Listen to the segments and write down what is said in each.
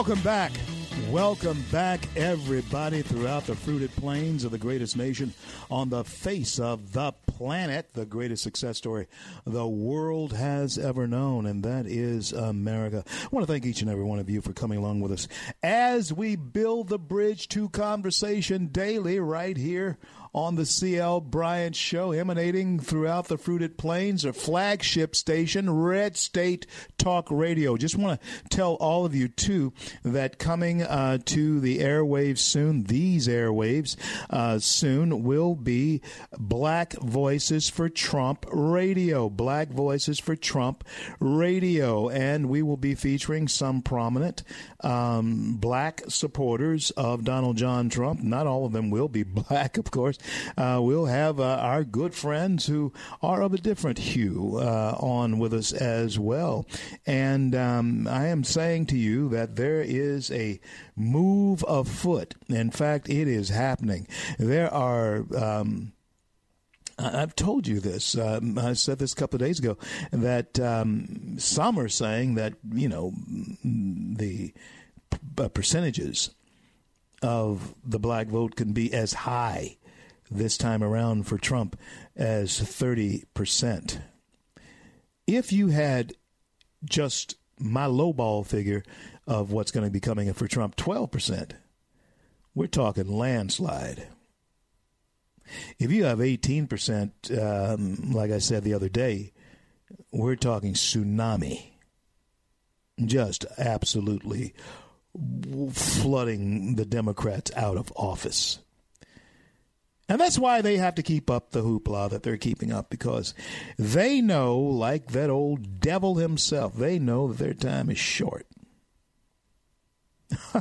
Welcome back. Welcome back, everybody, throughout the fruited plains of the greatest nation on the face of the planet, the greatest success story the world has ever known, and that is America. I want to thank each and every one of you for coming along with us as we build the bridge to conversation daily right here on the CL Bryant Show, emanating throughout the Fruited Plains, a flagship station, Red State Talk Radio. Just want to tell all of you, too, that coming uh, to the airwaves soon, these airwaves uh, soon, will be Black Voices for Trump Radio. Black Voices for Trump Radio. And we will be featuring some prominent um, black supporters of Donald John Trump. Not all of them will be black, of course uh, we'll have uh, our good friends who are of a different hue uh, on with us as well. And um, I am saying to you that there is a move afoot. In fact, it is happening. There are. Um, I've told you this. Um, I said this a couple of days ago that um, some are saying that you know the p- percentages of the black vote can be as high this time around for Trump as 30%. If you had just my lowball figure of what's going to be coming for Trump, 12%, we're talking landslide. If you have 18%, um, like I said the other day, we're talking tsunami. Just absolutely flooding the Democrats out of office. And that's why they have to keep up the hoopla that they're keeping up because they know, like that old devil himself, they know that their time is short.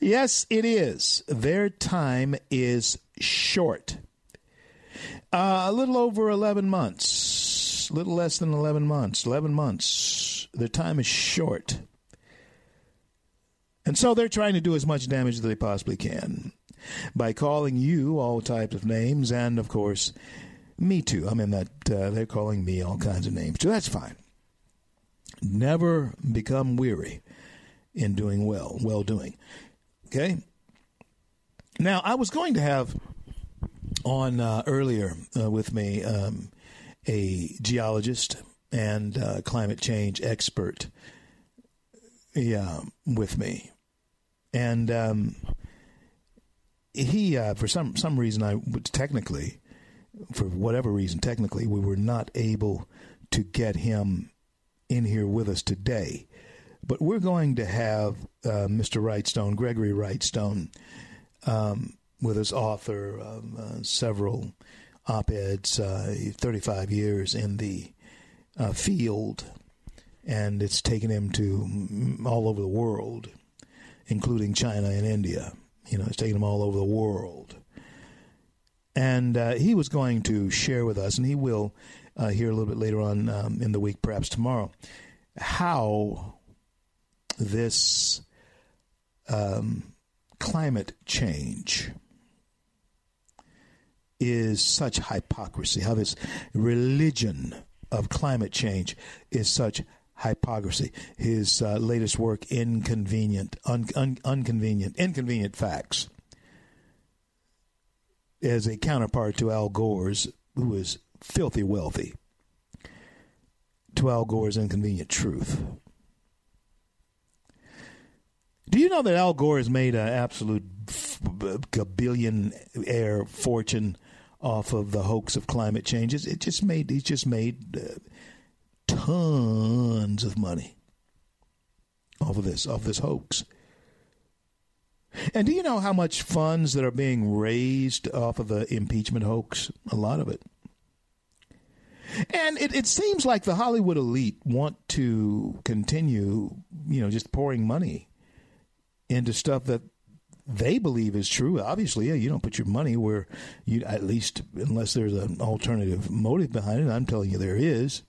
yes, it is. Their time is short. Uh, a little over 11 months, a little less than 11 months, 11 months. Their time is short. And so they're trying to do as much damage as they possibly can by calling you all types of names, and of course, me too. I mean that uh, they're calling me all kinds of names too. That's fine. Never become weary in doing well, well doing. Okay. Now I was going to have on uh, earlier uh, with me um, a geologist and uh, climate change expert. Yeah, with me, and um, he uh, for some some reason I technically for whatever reason technically we were not able to get him in here with us today but we're going to have uh, Mr. Wrightstone Gregory Wrightstone um, with us author of uh, several op-eds uh, 35 years in the uh, field and it's taken him to all over the world including China and India you know, it's taken them all over the world. And uh, he was going to share with us, and he will uh, here a little bit later on um, in the week, perhaps tomorrow, how this um, climate change is such hypocrisy, how this religion of climate change is such hypocrisy. His uh, latest work, Inconvenient, un, un, Unconvenient, Inconvenient Facts, as a counterpart to Al Gore's, who is filthy wealthy, to Al Gore's Inconvenient Truth. Do you know that Al Gore has made an absolute billionaire fortune off of the hoax of climate change? It just made he's just made uh, tons of money off of this, off this hoax. And do you know how much funds that are being raised off of the impeachment hoax? A lot of it. And it, it seems like the Hollywood elite want to continue, you know, just pouring money into stuff that they believe is true. Obviously, yeah, you don't put your money where you, at least unless there's an alternative motive behind it. I'm telling you, there is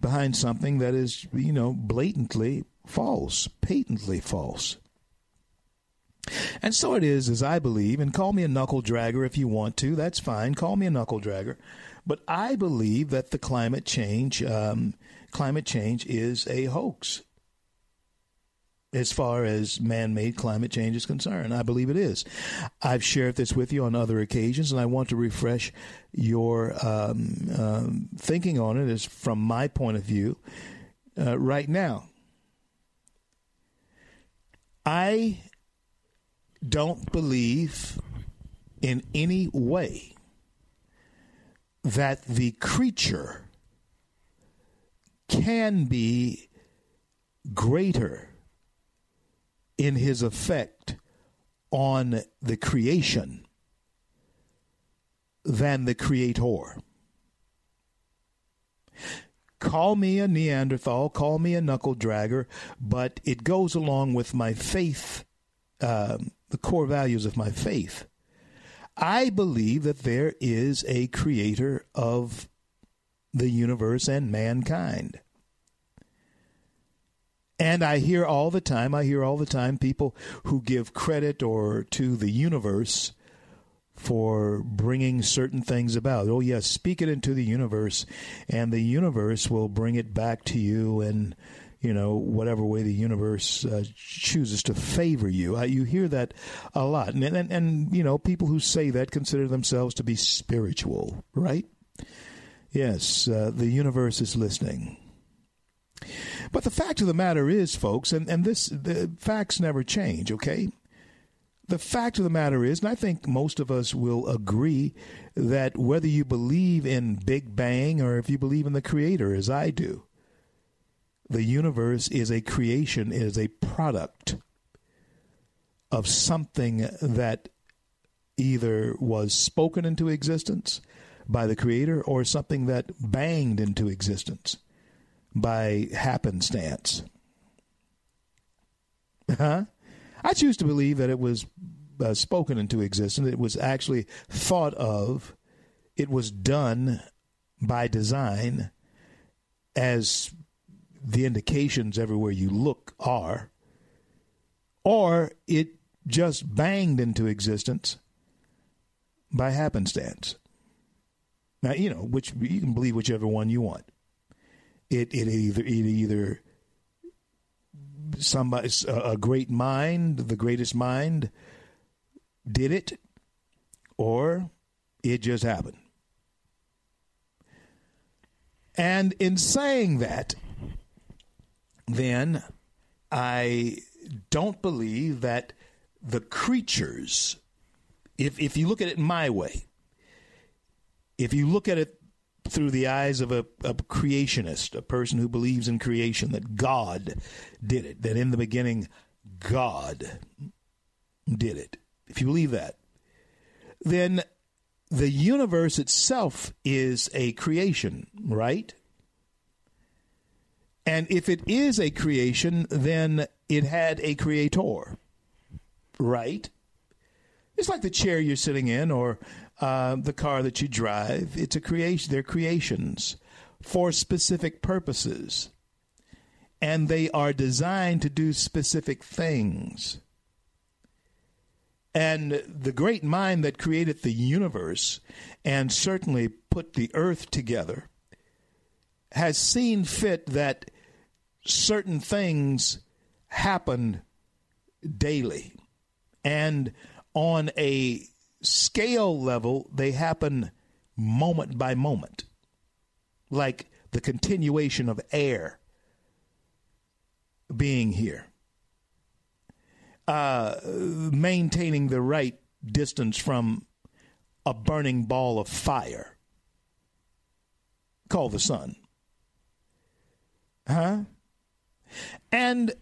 behind something that is, you know, blatantly false, patently false. And so it is, as I believe, and call me a knuckle dragger if you want to. That's fine. Call me a knuckle dragger. But I believe that the climate change, um, climate change is a hoax as far as man made climate change is concerned. I believe it is. I've shared this with you on other occasions, and I want to refresh your um, um, thinking on it as from my point of view uh, right now. I don't believe in any way that the creature can be greater in his effect on the creation than the creator. Call me a Neanderthal, call me a knuckle dragger, but it goes along with my faith, uh, the core values of my faith. I believe that there is a creator of the universe and mankind. And I hear all the time, I hear all the time people who give credit or to the universe for bringing certain things about. Oh yes, speak it into the universe and the universe will bring it back to you and you know, whatever way the universe uh, chooses to favor you. Uh, you hear that a lot. And, and, and, you know, people who say that consider themselves to be spiritual, right? Yes, uh, the universe is listening. But the fact of the matter is, folks, and, and this, the facts never change, okay? The fact of the matter is, and I think most of us will agree, that whether you believe in Big Bang or if you believe in the Creator, as I do, the universe is a creation, is a product of something that either was spoken into existence by the creator or something that banged into existence by happenstance. Huh? I choose to believe that it was uh, spoken into existence. It was actually thought of. It was done by design as the indications everywhere you look are, or it just banged into existence by happenstance. Now, you know, which you can believe whichever one you want. It it either it either somebody a great mind, the greatest mind did it, or it just happened. And in saying that, then I don't believe that the creatures, if, if you look at it my way, if you look at it through the eyes of a, a, creationist, a person who believes in creation, that God did it, that in the beginning God did it. If you believe that, then the universe itself is a creation, right? And if it is a creation, then it had a creator, right? It's like the chair you're sitting in or uh, the car that you drive. It's a creation. They're creations for specific purposes. And they are designed to do specific things. And the great mind that created the universe and certainly put the earth together has seen fit that certain things happen daily. And on a scale level, they happen moment by moment, like the continuation of air being here, uh, maintaining the right distance from a burning ball of fire called the sun. Huh? And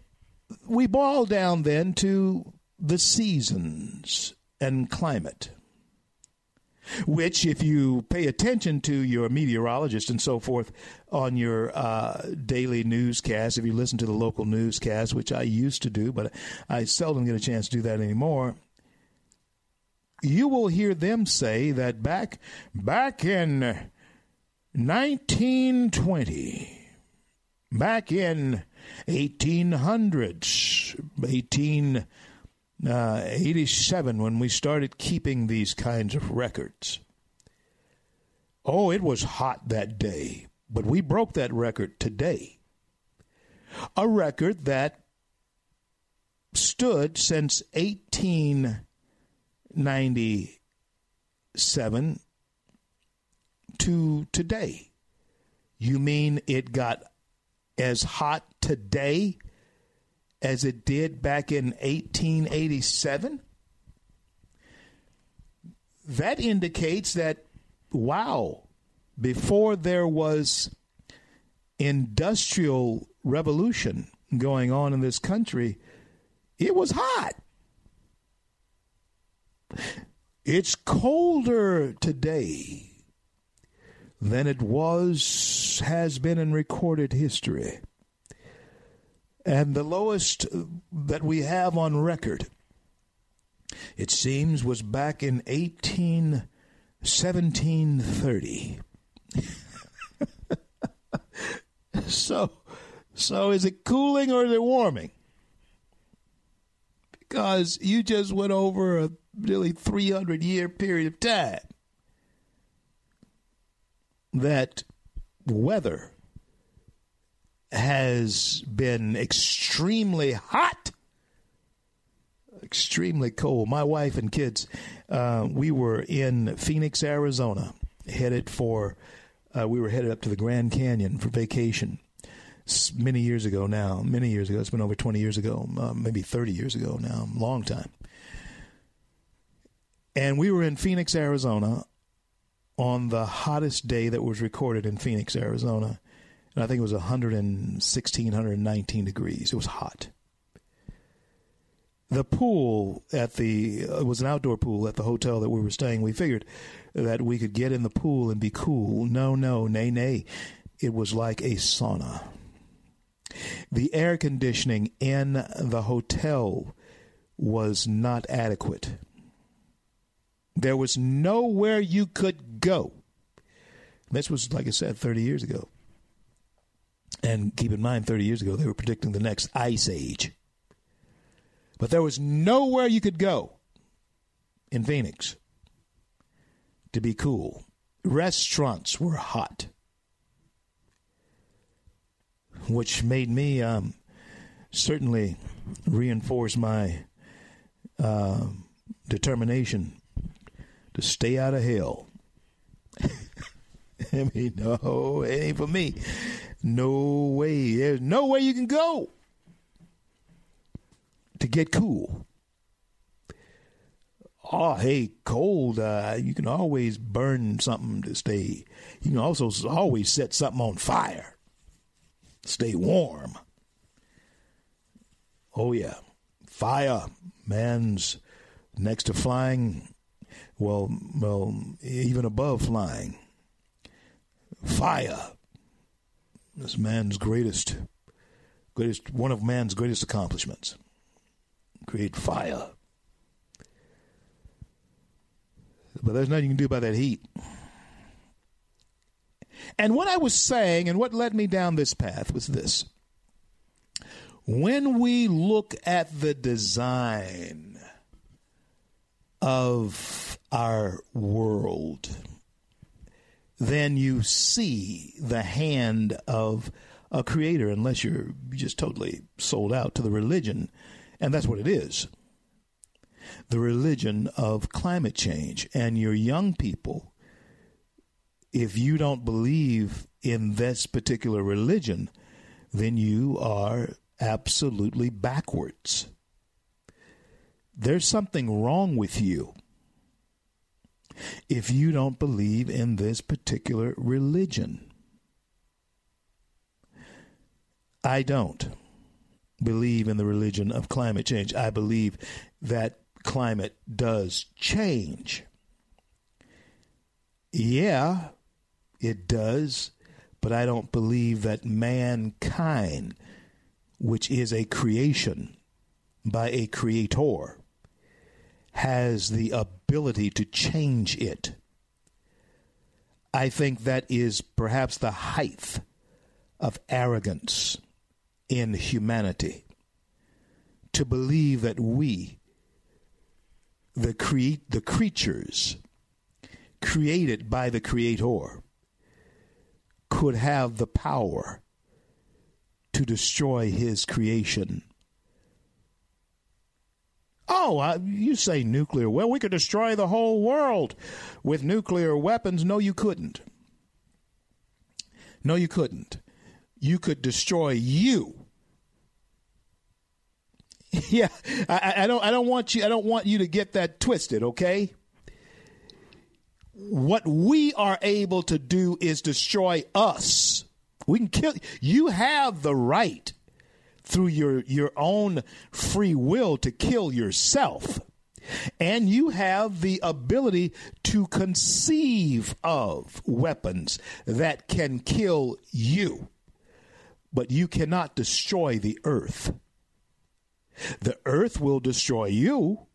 we boil down then to the seasons and climate which, if you pay attention to your meteorologist and so forth on your uh, daily newscast, if you listen to the local newscast, which I used to do, but I seldom get a chance to do that anymore, you will hear them say that back back in 1920, back in 1800s, 18 uh, 87 when we started keeping these kinds of records. Oh, it was hot that day, but we broke that record today. A record that stood since 1897 to today. You mean it got as hot today as it did back in 1887? That indicates that, wow, before there was industrial revolution going on in this country, it was hot. It's colder today than it was, has been in recorded history. And the lowest that we have on record, it seems, was back in 18, 1730. so, so is it cooling or is it warming? Because you just went over a nearly 300 year period of time that weather has been extremely hot, extremely cold. My wife and kids, uh, we were in Phoenix, Arizona, headed for, uh, we were headed up to the Grand Canyon for vacation many years ago now, many years ago. It's been over 20 years ago, uh, maybe 30 years ago now, long time. And we were in Phoenix, Arizona on the hottest day that was recorded in Phoenix, Arizona and I think it was 116, 119 degrees. It was hot. The pool at the it was an outdoor pool at the hotel that we were staying. We figured that we could get in the pool and be cool. No, no, nay, nay. It was like a sauna. The air conditioning in the hotel was not adequate. There was nowhere you could go. This was, like I said, 30 years ago. And keep in mind, 30 years ago, they were predicting the next ice age. But there was nowhere you could go in Phoenix to be cool. Restaurants were hot, which made me um, certainly reinforce my uh, determination to stay out of hell. I mean, no, it ain't for me. No way. There's no way you can go to get cool. Oh, hey, cold. Uh, you can always burn something to stay. You can also always set something on fire. Stay warm. Oh, yeah. Fire. Man's next to flying. Well, well, even above flying. Fire this man's greatest, greatest, one of man's greatest accomplishments. Create fire. But there's nothing you can do about that heat. And what I was saying, and what led me down this path, was this. When we look at the design of our world, then you see the hand of a creator, unless you're just totally sold out to the religion. And that's what it is the religion of climate change. And your young people, if you don't believe in this particular religion, then you are absolutely backwards. There's something wrong with you if you don't believe in this particular religion. I don't. believe in the religion of climate change. I believe that climate does change. Yeah, it does, but I don't believe that mankind, which is a creation by a creator, has the ability to change it. I think that is perhaps the height of arrogance in humanity to believe that we, the, cre- the creatures created by the Creator, could have the power to destroy His creation. Oh, you say nuclear. Well, we could destroy the whole world with nuclear weapons. No, you couldn't. No, you couldn't. You could destroy you Yeah, I, I, don't. I don't want you. I don't want you to get that twisted. Okay. What we are able to do is destroy us. We can kill. You have the right through your your own free will to kill yourself. And you have the ability to conceive of weapons that can kill you. But you cannot destroy the earth. The earth will destroy you.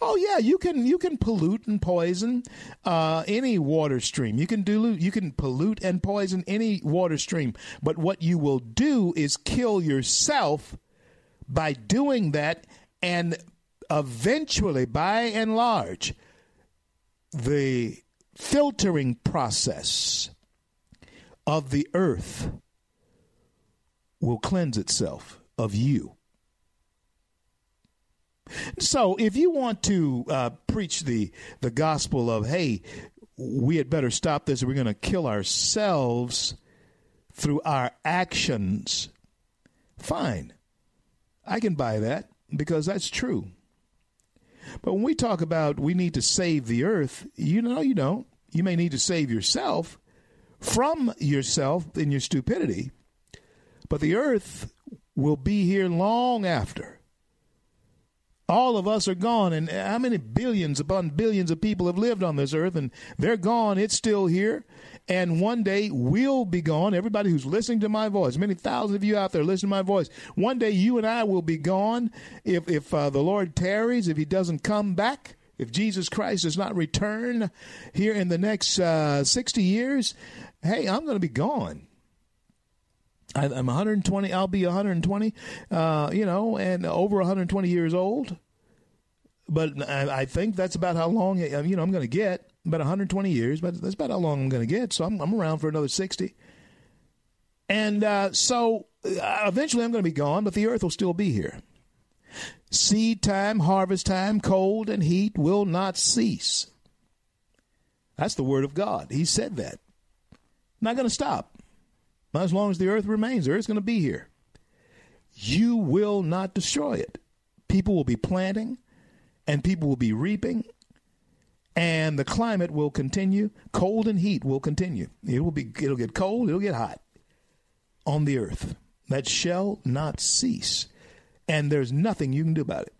Oh yeah, you can you can pollute and poison uh, any water stream. You can dilute, you can pollute and poison any water stream. But what you will do is kill yourself by doing that, and eventually, by and large, the filtering process of the earth will cleanse itself of you. So, if you want to uh, preach the the gospel of hey, we had better stop this, we're going to kill ourselves through our actions, fine, I can buy that because that's true. But when we talk about we need to save the earth, you know you don't. You may need to save yourself from yourself in your stupidity, but the earth will be here long after all of us are gone. And how many billions upon billions of people have lived on this earth and they're gone? It's still here. And one day we'll be gone. Everybody who's listening to my voice, many thousands of you out there listening to my voice, one day you and I will be gone if, if uh, the Lord tarries, if he doesn't come back. If Jesus Christ does not return here in the next uh, 60 years, hey, I'm going to be gone. I, am 120. I'll be 120. Uh, you know, and over 120 years old. But I, I think that's about how long you know I'm going to get. About 120 years, but that's about how long I'm going to get. So I'm, I'm around for another 60. And uh, so uh, eventually I'm going to be gone, but the earth will still be here. Seed time, harvest time, cold and heat will not cease. That's the word of God. He said that. Not going to stop. As long as the earth remains, the earth's going to be here. You will not destroy it. People will be planting and people will be reaping and the climate will continue. Cold and heat will continue. It will be it'll get cold, it'll get hot on the earth. That shall not cease. And there's nothing you can do about it.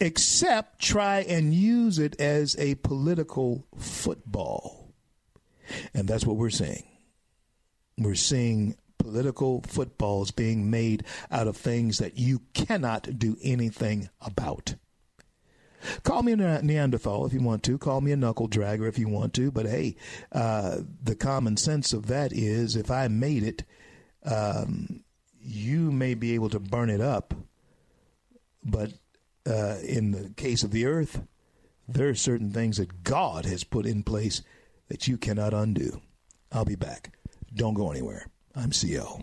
Except try and use it as a political football. And that's what we're saying. We're seeing political footballs being made out of things that you cannot do anything about. Call me a Neanderthal if you want to. Call me a knuckle dragger if you want to. But hey, uh, the common sense of that is if I made it, um, you may be able to burn it up. But uh, in the case of the earth, there are certain things that God has put in place that you cannot undo. I'll be back. Don't go anywhere. I'm CL.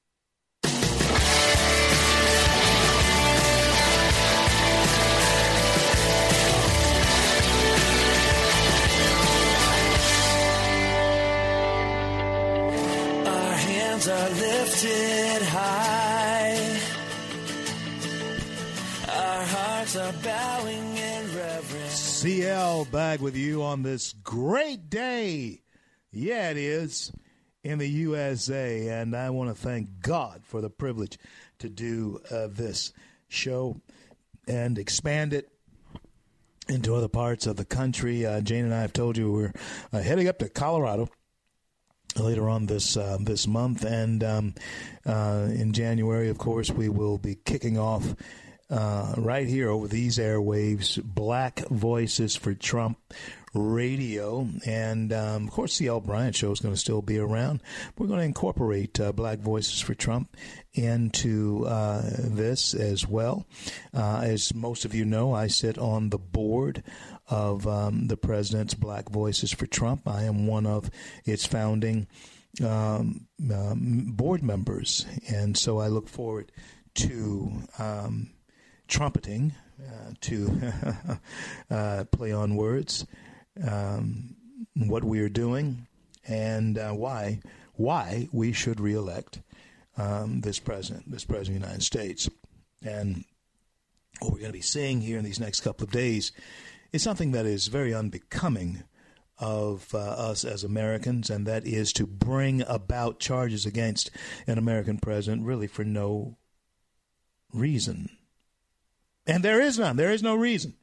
Hands are lifted high. Our hearts are bowing in reverence. CL back with you on this great day. Yeah, it is in the USA, and I want to thank God for the privilege to do uh, this show and expand it into other parts of the country. Uh, Jane and I have told you we're uh, heading up to Colorado later on this uh, this month, and um, uh, in January, of course, we will be kicking off. Uh, right here over these airwaves, Black Voices for Trump radio. And um, of course, the L. Bryant show is going to still be around. We're going to incorporate uh, Black Voices for Trump into uh, this as well. Uh, as most of you know, I sit on the board of um, the president's Black Voices for Trump. I am one of its founding um, um, board members, and so I look forward to um, trumpeting, uh, to uh, play on words, um, what we are doing, and uh, why why we should reelect um, this president, this president of the United States, and what we're going to be seeing here in these next couple of days is something that is very unbecoming of uh, us as Americans, and that is to bring about charges against an American president really for no reason. And there is none. There is no reason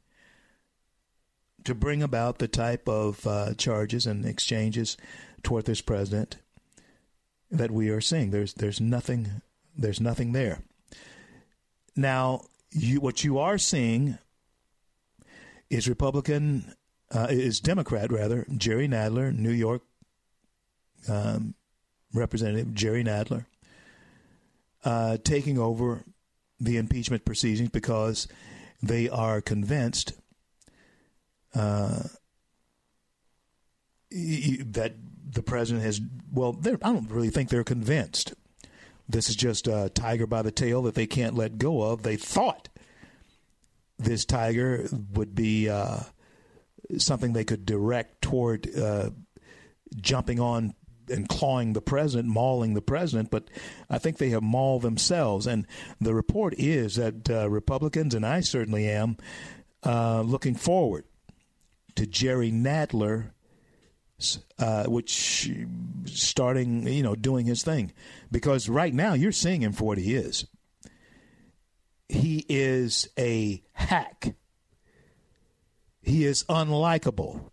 to bring about the type of uh, charges and exchanges toward this president that we are seeing. There's there's nothing there's nothing there. Now, you, what you are seeing is Republican, uh, is Democrat rather, Jerry Nadler, New York um, Representative Jerry Nadler, uh, taking over the impeachment proceedings because they are convinced uh, that the president has. Well, I don't really think they're convinced. This is just a tiger by the tail that they can't let go of. They thought this tiger would be uh, something they could direct toward uh, jumping on and clawing the president, mauling the president, but I think they have mauled themselves. And the report is that uh, Republicans, and I certainly am, uh, looking forward to Jerry Nadler. Uh, which starting, you know, doing his thing, because right now you're seeing him for what he is he is a hack. He is unlikable.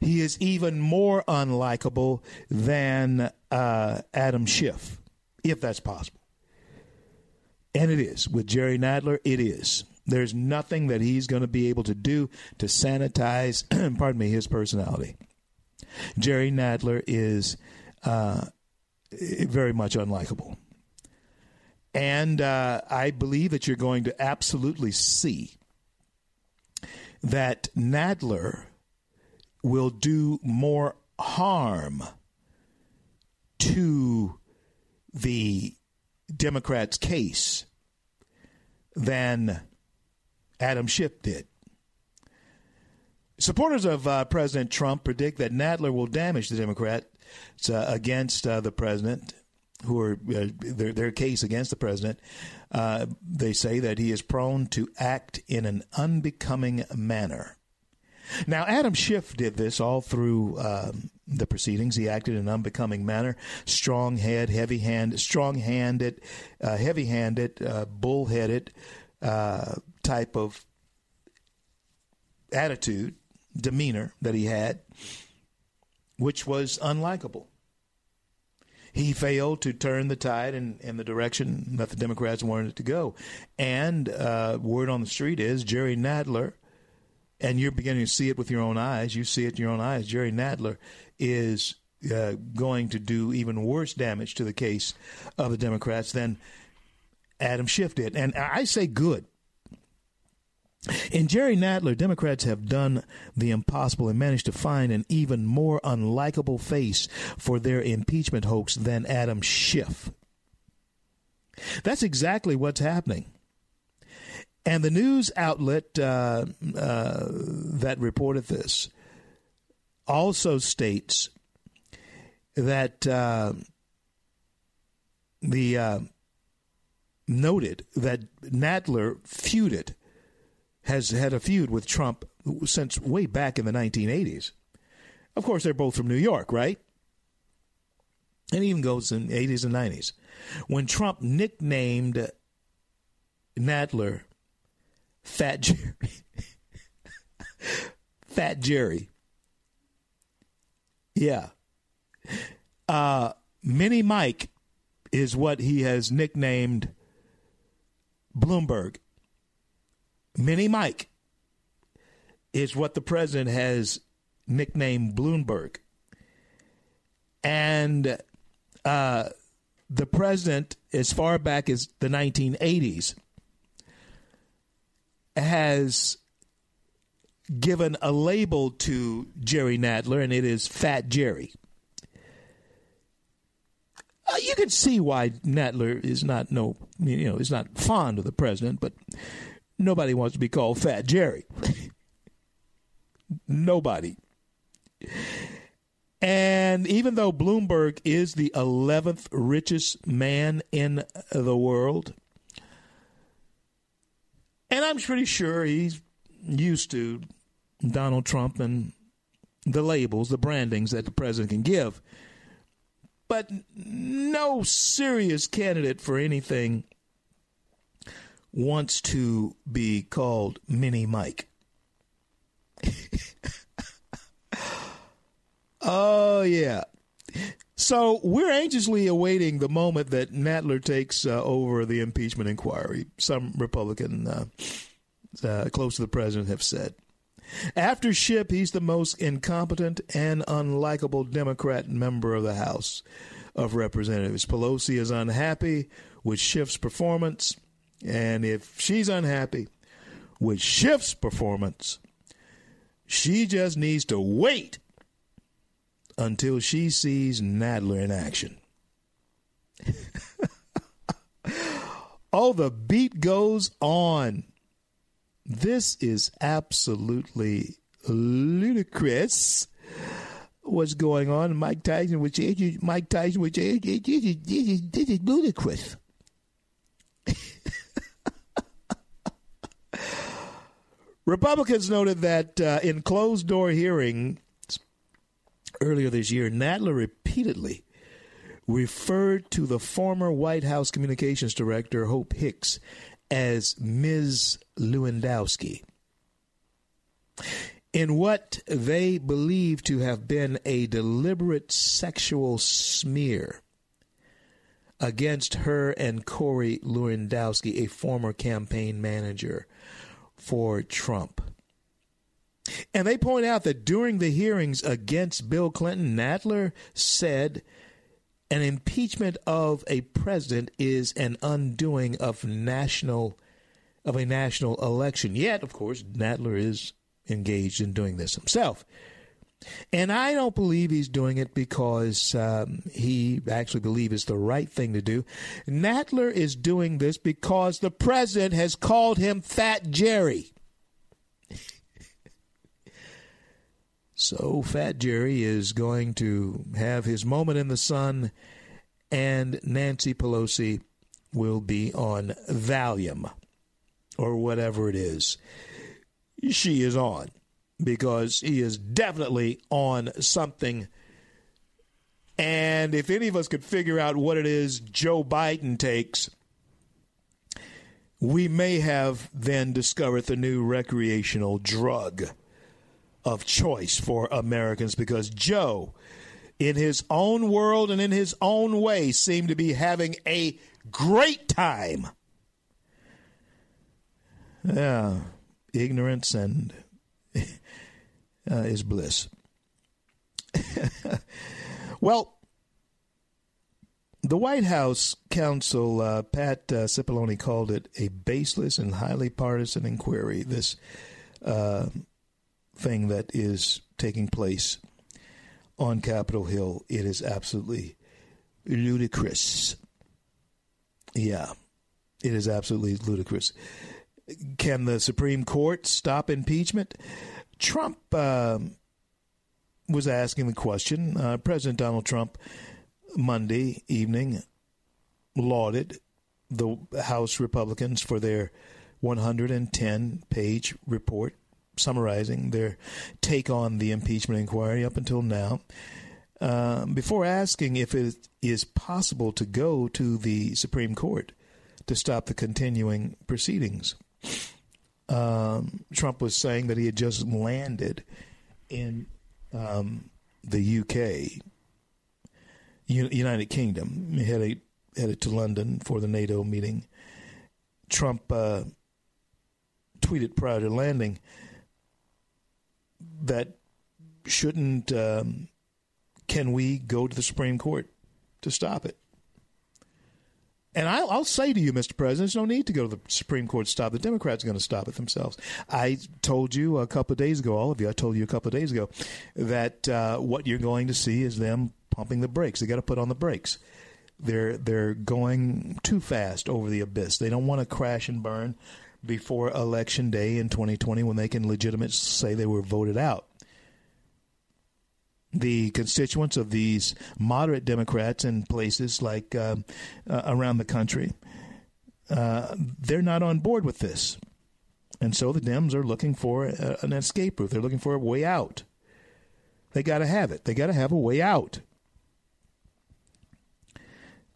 He is even more unlikable than uh, Adam Schiff, if that's possible. And it is. With Jerry Nadler, it is. There's nothing that he's going to be able to do to sanitize, pardon me, his personality. Jerry Nadler is uh, very much unlikable. And uh, I believe that you're going to absolutely see that Nadler will do more harm to the Democrats' case than Adam Schiff did. Supporters of uh, President Trump predict that Nadler will damage the Democrats uh, against uh, the president who are uh, their their case against the president, uh, they say that he is prone to act in an unbecoming manner. Now, Adam Schiff did this all through um, the proceedings. He acted in an unbecoming manner, strong head, heavy hand, strong handed, uh, heavy handed, uh, bullheaded uh, type of attitude, demeanor that he had, which was unlikable. He failed to turn the tide in, in the direction that the Democrats wanted it to go. And uh, word on the street is Jerry Nadler, and you're beginning to see it with your own eyes. You see it in your own eyes. Jerry Nadler is uh, going to do even worse damage to the case of the Democrats than Adam Schiff did. And I say good. In Jerry Nadler, Democrats have done the impossible and managed to find an even more unlikable face for their impeachment hoax than Adam Schiff. That's exactly what's happening. And the news outlet uh, uh, that reported this also states that uh, the uh, noted that Nadler feuded has had a feud with Trump since way back in the 1980s. Of course, they're both from New York, right? And even goes in 80s and 90s. When Trump nicknamed Nadler Fat Jerry, Fat Jerry. Yeah. Uh, Mini Mike is what he has nicknamed Bloomberg. Mini Mike is what the president has nicknamed Bloomberg. And uh, the president, as far back as the 1980s, has given a label to Jerry Nadler, and it is Fat Jerry. Uh, you can see why Nadler is not no you know is not fond of the president, but nobody wants to be called Fat Jerry. nobody. And even though Bloomberg is the 11th richest man in the world, and I'm pretty sure he's used to Donald Trump and the labels, the brandings that the president can give. But no serious candidate for anything wants to be called Mini Mike. oh, yeah. So we're anxiously awaiting the moment that Nadler takes uh, over the impeachment inquiry. Some Republican uh, uh, close to the president have said. After Schiff, he's the most incompetent and unlikable Democrat member of the House of Representatives. Pelosi is unhappy with Schiff's performance, and if she's unhappy with Schiff's performance, she just needs to wait until she sees Nadler in action. oh, the beat goes on. This is absolutely ludicrous. What's going on? Mike Tyson, which is Mike Tyson, which is this is, ludicrous. Republicans noted that uh, in closed door hearing earlier this year, Nadler repeatedly referred to the former White House communications director, Hope Hicks, as Ms. Lewandowski. In what they believe to have been a deliberate sexual smear against her and Corey Lewandowski, a former campaign manager for Trump. And they point out that during the hearings against Bill Clinton, Nadler said an impeachment of a president is an undoing of national of a national election. Yet, of course, Nadler is engaged in doing this himself. And I don't believe he's doing it because um, he actually believes it's the right thing to do. Nadler is doing this because the president has called him Fat Jerry. So Fat Jerry is going to have his moment in the sun, and Nancy Pelosi will be on Valium or whatever it is she is on because he is definitely on something. And if any of us could figure out what it is Joe Biden takes, we may have then discovered the new recreational drug of choice for Americans because Joe in his own world and in his own way, seemed to be having a great time. Yeah, ignorance and uh, is bliss. well, the White House counsel, uh, Pat uh, Cipollone, called it a baseless and highly partisan inquiry. This uh, thing that is taking place on Capitol Hill, it is absolutely ludicrous. Yeah, it is absolutely ludicrous. Can the Supreme Court stop impeachment? Trump uh, was asking the question. Uh, President Donald Trump Monday evening lauded the House Republicans for their 110 page report summarizing their take on the impeachment inquiry up until now. Uh, before asking if it is possible to go to the Supreme Court to stop the continuing proceedings, um, Trump was saying that he had just landed in um, the UK United Kingdom, headed headed to London for the NATO meeting. Trump uh, tweeted prior to landing that shouldn't um, can we go to the Supreme Court to stop it? And I'll, I'll, say to you, Mr. President, there's no need to go to the Supreme Court to stop. The Democrats are going to stop it themselves. I told you a couple of days ago, all of you, I told you a couple of days ago, that uh, what you're going to see is them pumping the brakes. They got to put on the brakes. They're they're going too fast over the abyss. They don't want to crash and burn before election day in 2020 when they can legitimately say they were voted out. The constituents of these moderate Democrats in places like uh, uh, around the country, uh, they're not on board with this. And so the Dems are looking for a, an escape route. They're looking for a way out. They got to have it. They got to have a way out.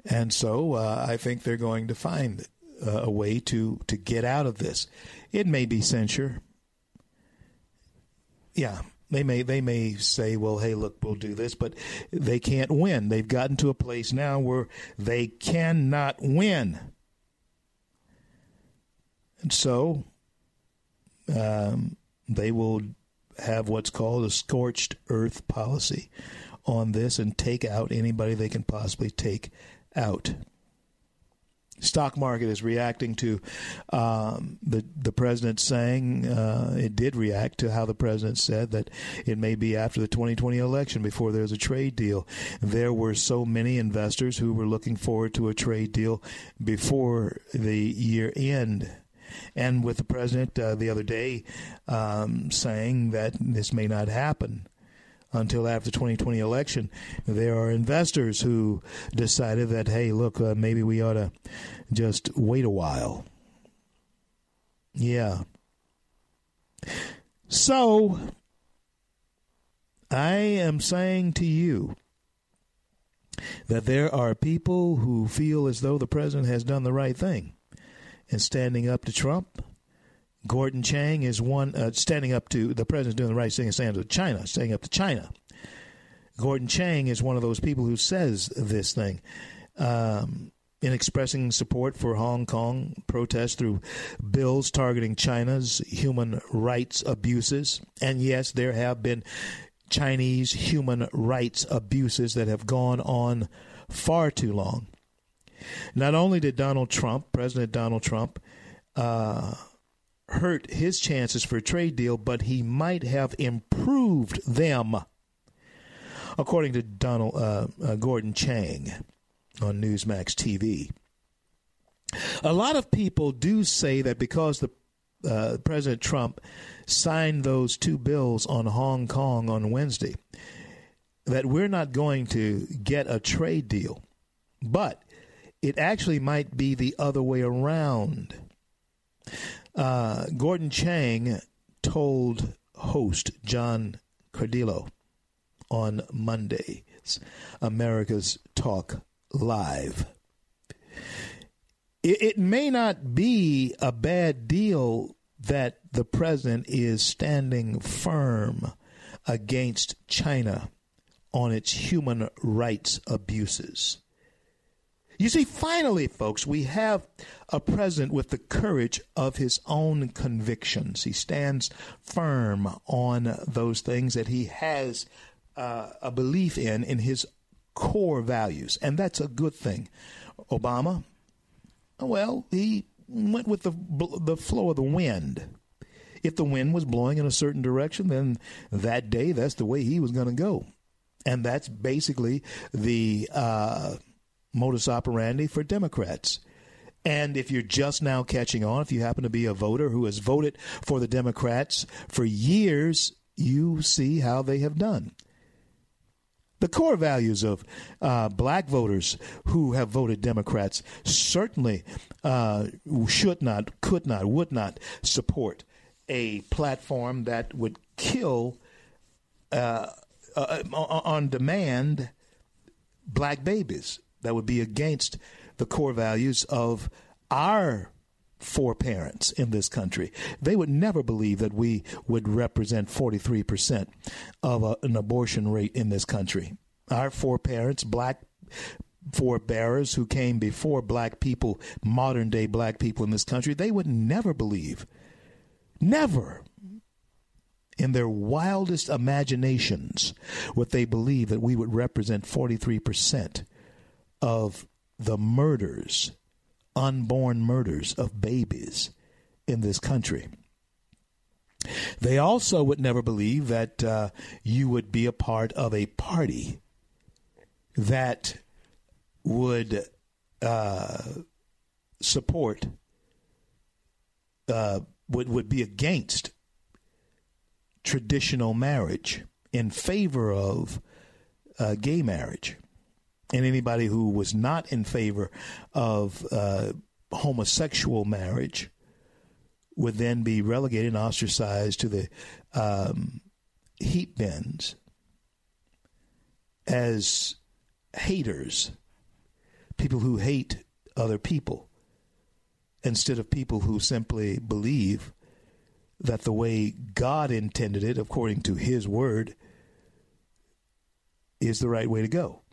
And so uh, I think they're going to find uh, a way to, to get out of this. It may be censure. Yeah, they may they may say, "Well, hey, look, we'll do this," but they can't win. They've gotten to a place now where they cannot win, and so um, they will have what's called a scorched earth policy on this and take out anybody they can possibly take out. Stock market is reacting to um, the the president saying uh, it did react to how the president said that it may be after the 2020 election before there's a trade deal. There were so many investors who were looking forward to a trade deal before the year end and with the president uh, the other day um, saying that this may not happen until after the 2020 election. There are investors who decided that, hey, look, uh, maybe we ought to just wait a while. Yeah. So, I am saying to you that there are people who feel as though the president has done the right thing in standing up to Trump Gordon Chang is one uh, standing up to the president doing the right thing and standing up to China, standing up to China. Gordon Chang is one of those people who says this thing. Um, in expressing support for Hong Kong protests through bills targeting China's human rights abuses. And yes, there have been Chinese human rights abuses that have gone on far too long. Not only did Donald Trump, President Donald Trump, uh, hurt his chances for a trade deal, but he might have improved them, according to Donald uh, uh, Gordon Chang on Newsmax TV. A lot of people do say that because the uh, President Trump signed those two bills on Hong Kong on Wednesday, that we're not going to get a trade deal, but it actually might be the other way around. Uh, Gordon Chang told host John Cardillo on Monday's America's Talk Live. It, it may not be a bad deal that the president is standing firm against China on its human rights abuses. You see, finally, folks, we have a president with the courage of his own convictions. He stands firm on those things that he has uh, a belief in, in his core values. And that's a good thing. Obama, well, he went with the, the flow of the wind. If the wind was blowing in a certain direction, then that day, that's the way he was going to go. And that's basically the. Uh, modus operandi for Democrats. And if you're just now catching on, if you happen to be a voter who has voted for the Democrats for years, you see how they have done. The core values of uh, black voters who have voted Democrats certainly uh, should not, could not, would not support a platform that would kill uh, uh on demand black babies that would be against the core values of our four parents in this country. They would never believe that we would represent 43% of a, an abortion rate in this country. Our four parents, black forebearers who came before black people, modern day black people in this country, they would never believe, never in their wildest imaginations, would they believe that we would represent 43% of the murders, unborn murders of babies in this country. They also would never believe that uh, you would be a part of a party that would uh, support, uh, would, would be against traditional marriage in favor of uh, gay marriage and anybody who was not in favor of uh, homosexual marriage would then be relegated and ostracized to the um, heat bins as haters, people who hate other people, instead of people who simply believe that the way God intended it, according to His Word, is the right way to go.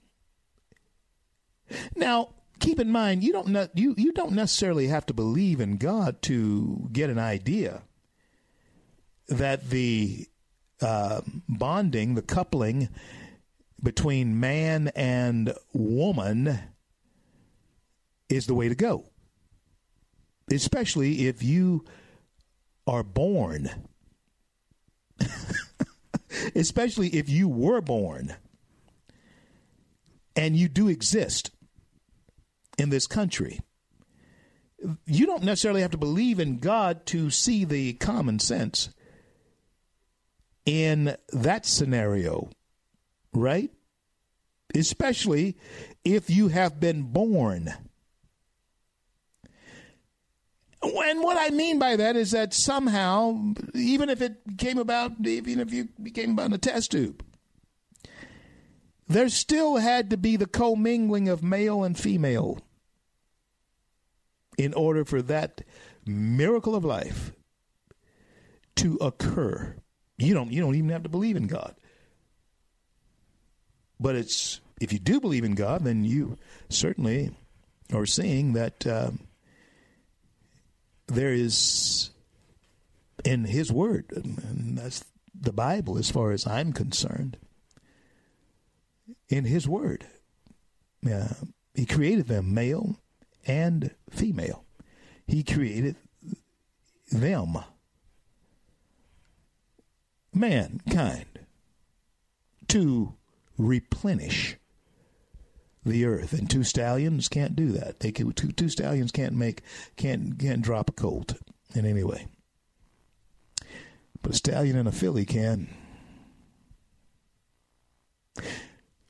Now, keep in mind, you don't ne- you you don't necessarily have to believe in God to get an idea that the uh, bonding, the coupling between man and woman is the way to go. Especially if you are born. Especially if you were born and you do exist in this country. You don't necessarily have to believe in God to see the common sense in that scenario, right? Especially if you have been born. And what I mean by that is that somehow, even if it came about, even if you became about in a test tube, there still had to be the commingling of male and female in order for that miracle of life to occur. You don't you don't even have to believe in God. But it's if you do believe in God, then you certainly are seeing that uh, there is in His Word, and that's the Bible, as far as I'm concerned in His Word. Uh, he created them male and female. He created them, mankind, to replenish the earth. And two stallions can't do that. They can, two, two stallions can't make can't can't drop a colt in any way. But a stallion and a filly can.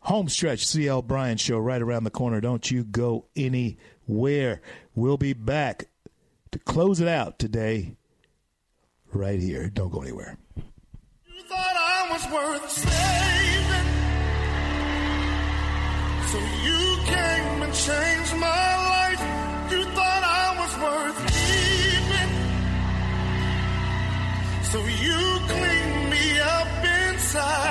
Homestretch CL Bryant Show right around the corner. Don't you go anywhere. We'll be back to close it out today, right here. Don't go anywhere. You thought I was worth saving, so you came and changed my life. You thought I was worth keeping, so you cleaned me up inside.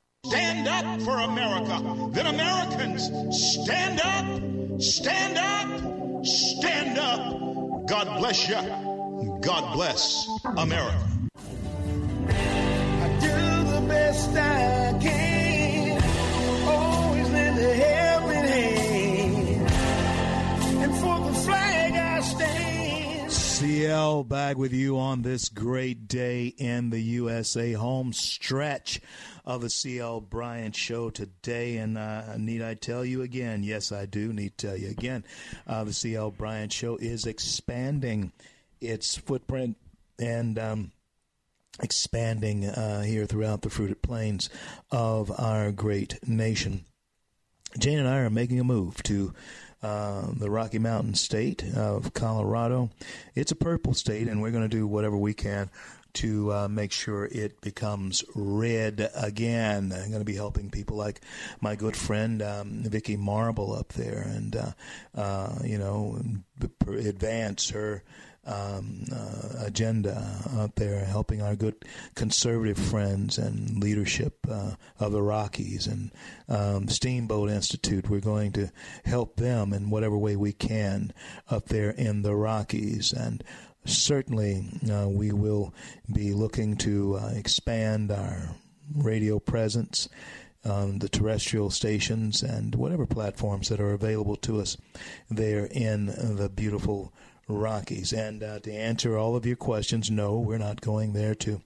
Stand up for America. Then Americans, stand up, stand up, stand up. God bless you. God bless America. I do the best I can. Always lend a helping hand. And for the flag I stand. CL back with you on this great day in the USA home stretch of the CL Bryant Show today. And uh, need I tell you again? Yes, I do need to tell you again. Uh, the CL Bryant Show is expanding its footprint and um, expanding uh, here throughout the fruited plains of our great nation. Jane and I are making a move to uh, the Rocky Mountain state of Colorado. It's a purple state, and we're going to do whatever we can to uh, make sure it becomes red again. I'm going to be helping people like my good friend um, Vicki Marble up there, and uh, uh, you know, advance her um, uh, agenda out there, helping our good conservative friends and leadership uh, of the Rockies and um, Steamboat Institute. We're going to help them in whatever way we can up there in the Rockies and. Certainly, uh, we will be looking to uh, expand our radio presence, um, the terrestrial stations, and whatever platforms that are available to us there in the beautiful Rockies. And uh, to answer all of your questions, no, we're not going there to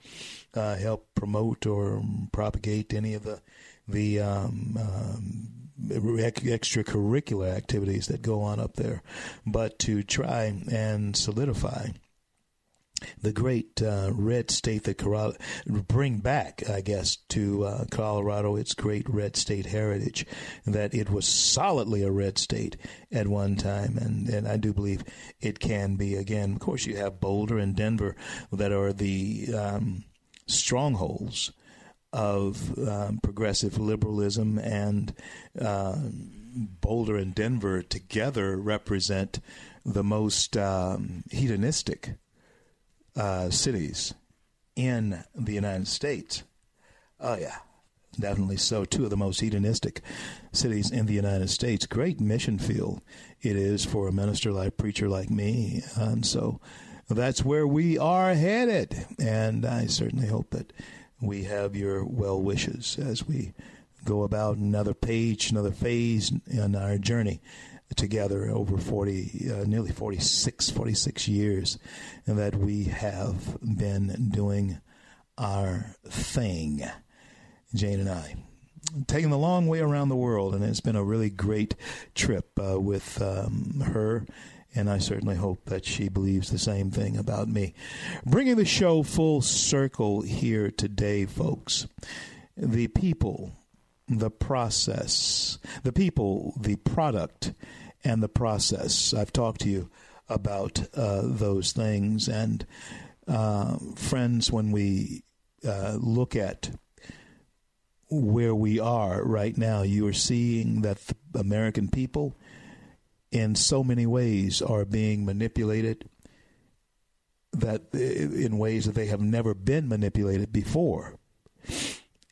uh, help promote or propagate any of the the um, um, extracurricular activities that go on up there, but to try and solidify the great uh, red state that Colorado, bring back, I guess, to uh, Colorado its great red state heritage, that it was solidly a red state at one time, and, and I do believe it can be again. Of course, you have Boulder and Denver that are the um, strongholds of um, progressive liberalism, and uh, Boulder and Denver together represent the most um, hedonistic uh, cities in the United States. Oh, yeah, definitely so. Two of the most hedonistic cities in the United States. Great mission field it is for a minister like preacher like me. And so that's where we are headed. And I certainly hope that we have your well wishes as we go about another page, another phase in our journey together over 40, uh, nearly 46, 46 years, that we have been doing our thing, Jane and I. Taking the long way around the world, and it's been a really great trip uh, with um, her and I certainly hope that she believes the same thing about me. Bringing the show full circle here today, folks. The people, the process, the people, the product, and the process. I've talked to you about uh, those things. And uh, friends, when we uh, look at where we are right now, you are seeing that the American people, in so many ways, are being manipulated. That uh, in ways that they have never been manipulated before.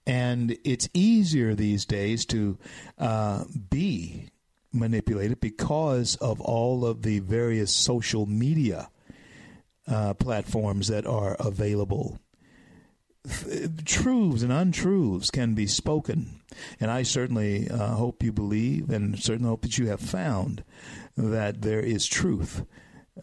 And it's easier these days to uh, be manipulated because of all of the various social media uh, platforms that are available. Truths and untruths can be spoken, and I certainly uh, hope you believe, and certainly hope that you have found that there is truth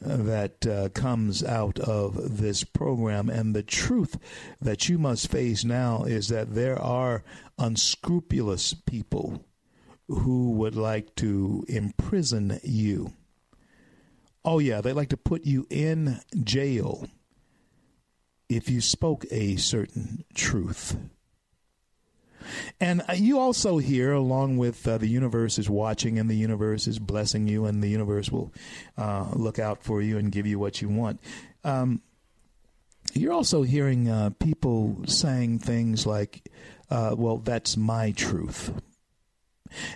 that uh, comes out of this program. And the truth that you must face now is that there are unscrupulous people who would like to imprison you. Oh, yeah, they'd like to put you in jail if you spoke a certain truth. And uh, you also hear, along with uh, the universe is watching and the universe is blessing you, and the universe will uh, look out for you and give you what you want. Um, you're also hearing uh, people saying things like, uh, well, that's my truth.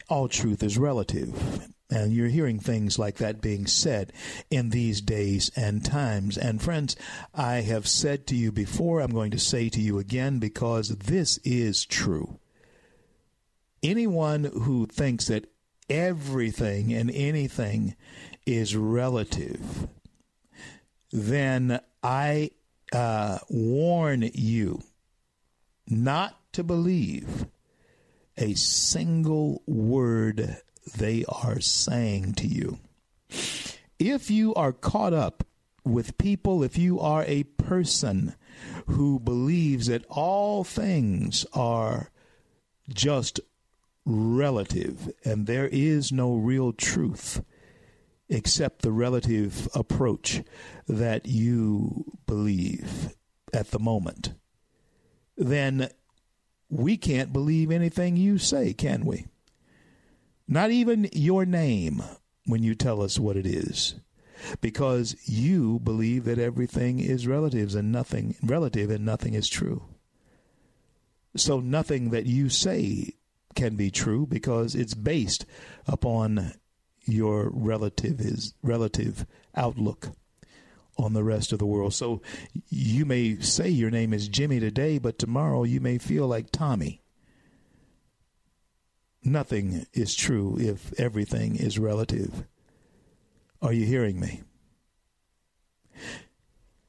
All truth is relative. And you're hearing things like that being said in these days and times. And friends, I have said to you before, I'm going to say to you again because this is true. Anyone who thinks that everything and anything is relative, then I uh, warn you not to believe a single word they are saying to you. If you are caught up with people, if you are a person who believes that all things are just relative and there is no real truth except the relative approach that you believe at the moment, then we can't believe anything you say, can we? Not even your name when you tell us what it is. Because you believe that everything is relatives and nothing relative and nothing is true. So nothing that you say can be true because it's based upon your relative is relative outlook on the rest of the world. So you may say your name is Jimmy today, but tomorrow you may feel like Tommy. Nothing is true if everything is relative. Are you hearing me?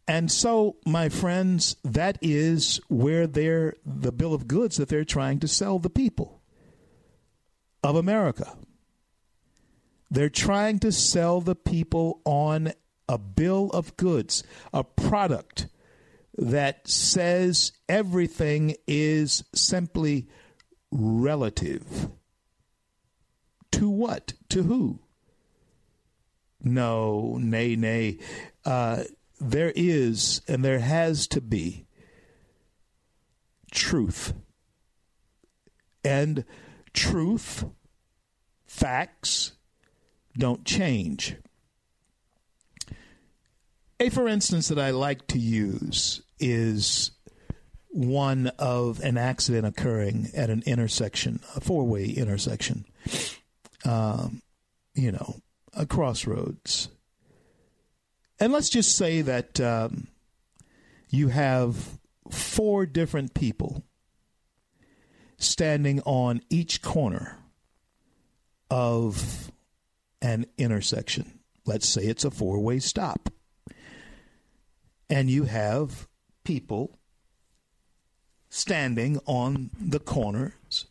And so, my friends, that is where they're the bill of goods that they're trying to sell the people of America. They're trying to sell the people on a bill of goods, a product that says everything is simply relative. To what? To who? No, nay, nay. Uh, there is and there has to be truth. And truth, facts, don't change. A for instance that I like to use is one of an accident occurring at an intersection, a four way intersection um, you know, a crossroads. And let's just say that um, you have four different people standing on each corner of an intersection. Let's say it's a four way stop. And you have people standing on the corners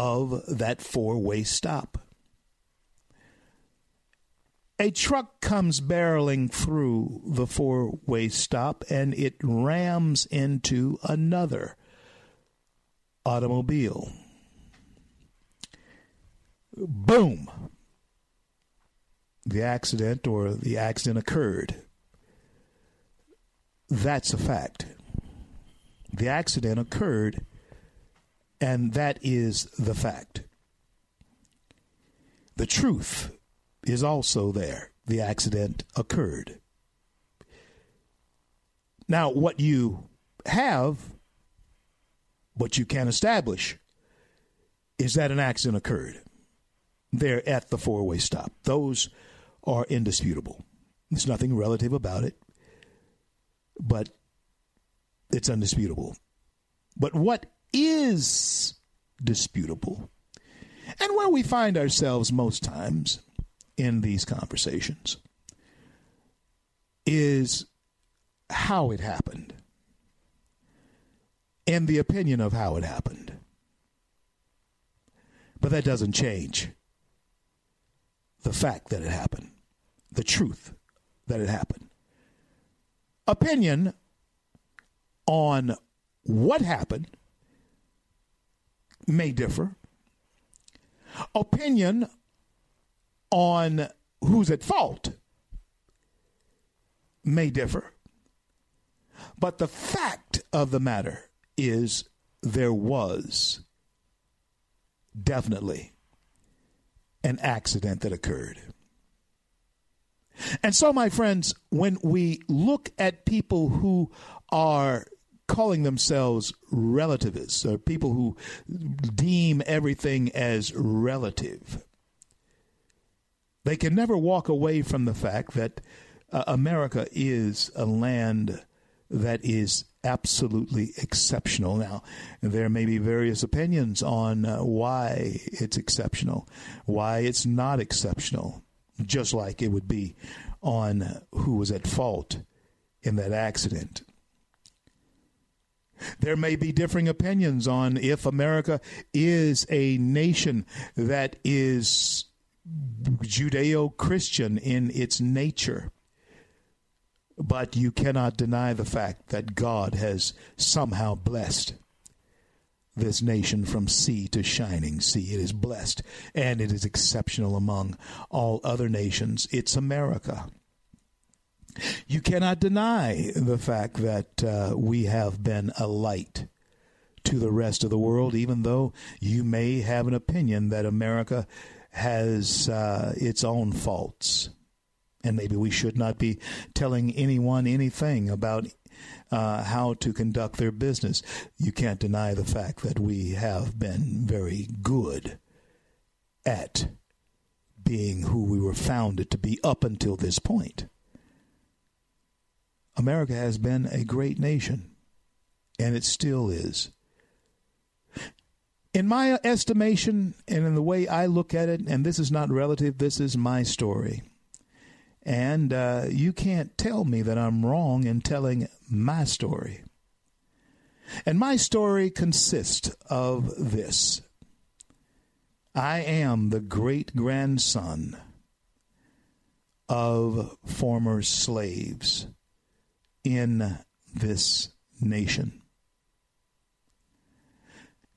of that four way stop. A truck comes barreling through the four way stop and it rams into another automobile. Boom! The accident or the accident occurred. That's a fact. The accident occurred and that is the fact. The truth is also there. The accident occurred. Now, what you have, what you can establish, is that an accident occurred there at the four way stop. Those are indisputable. There's nothing relative about it, but it's undisputable. But what is disputable. And where we find ourselves most times in these conversations is how it happened and the opinion of how it happened. But that doesn't change the fact that it happened, the truth that it happened. Opinion on what happened may differ. Opinion on who's at fault may differ. But the fact of the matter is there was definitely an accident that occurred. And so, my friends, when we look at people who are calling themselves relativists or people who deem everything as relative, they can never walk away from the fact that uh, America is a land that is absolutely exceptional. Now, there may be various opinions on uh, why it's exceptional, why it's not exceptional, just like it would be on who was at fault in that accident. There may be differing opinions on if America is a nation that is Judeo Christian in its nature. But you cannot deny the fact that God has somehow blessed this nation from sea to shining sea. It is blessed and it is exceptional among all other nations. It's America. You cannot deny the fact that uh, we have been a light to the rest of the world, even though you may have an opinion that America has uh, its own faults. And maybe we should not be telling anyone anything about uh, how to conduct their business. You can't deny the fact that we have been very good at being who we were founded to be up until this point. America has been a great nation, and it still is. In my estimation, and in the way I look at it, and this is not relative, this is my story. And uh, you can't tell me that I'm wrong in telling my story. And my story consists of this I am the great grandson of former slaves in this nation.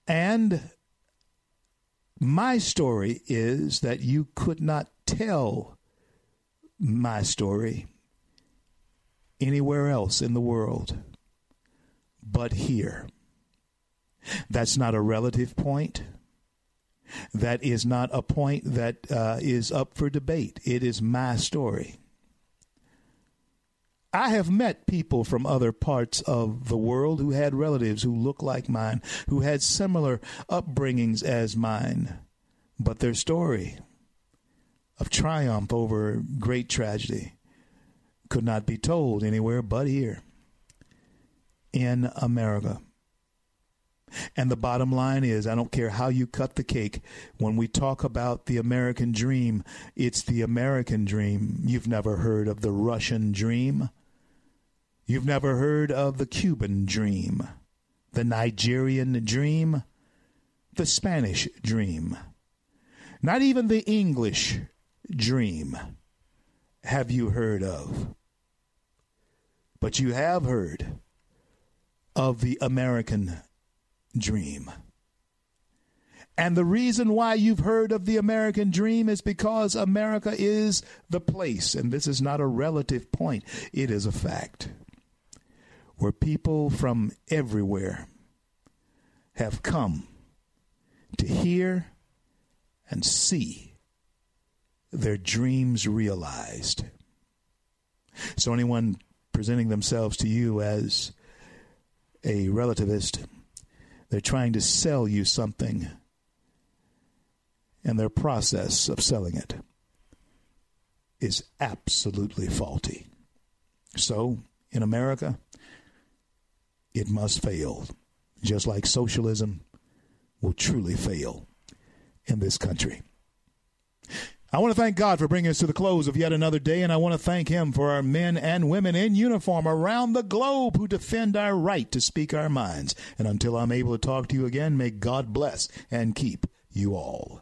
And my story is that you could not tell my story anywhere else in the world but here. That's not a relative point. That is not a point that uh, is up for debate. It is my story. I have met people from other parts of the world who had relatives who looked like mine, who had similar upbringings as mine, but their story of triumph over great tragedy could not be told anywhere but here in America. And the bottom line is I don't care how you cut the cake. When we talk about the American dream, it's the American dream. You've never heard of the Russian dream. You've never heard of the Cuban dream, the Nigerian dream, the Spanish dream, not even the English dream have you heard of. But you have heard of the American dream. And the reason why you've heard of the American dream is because America is the place. And this is not a relative point, it is a fact where people from everywhere have come to hear and see their dreams realized. So, anyone presenting themselves to you as a relativist, they're trying to sell you something, and their process of selling it is absolutely faulty. So, in America, it must fail, just like socialism will truly fail in this country. I want to thank God for bringing us to the close of yet another day, and I want to thank Him for our men and women in uniform around the globe who defend our right to speak our minds. And until I'm able to talk to you again, may God bless and keep you all.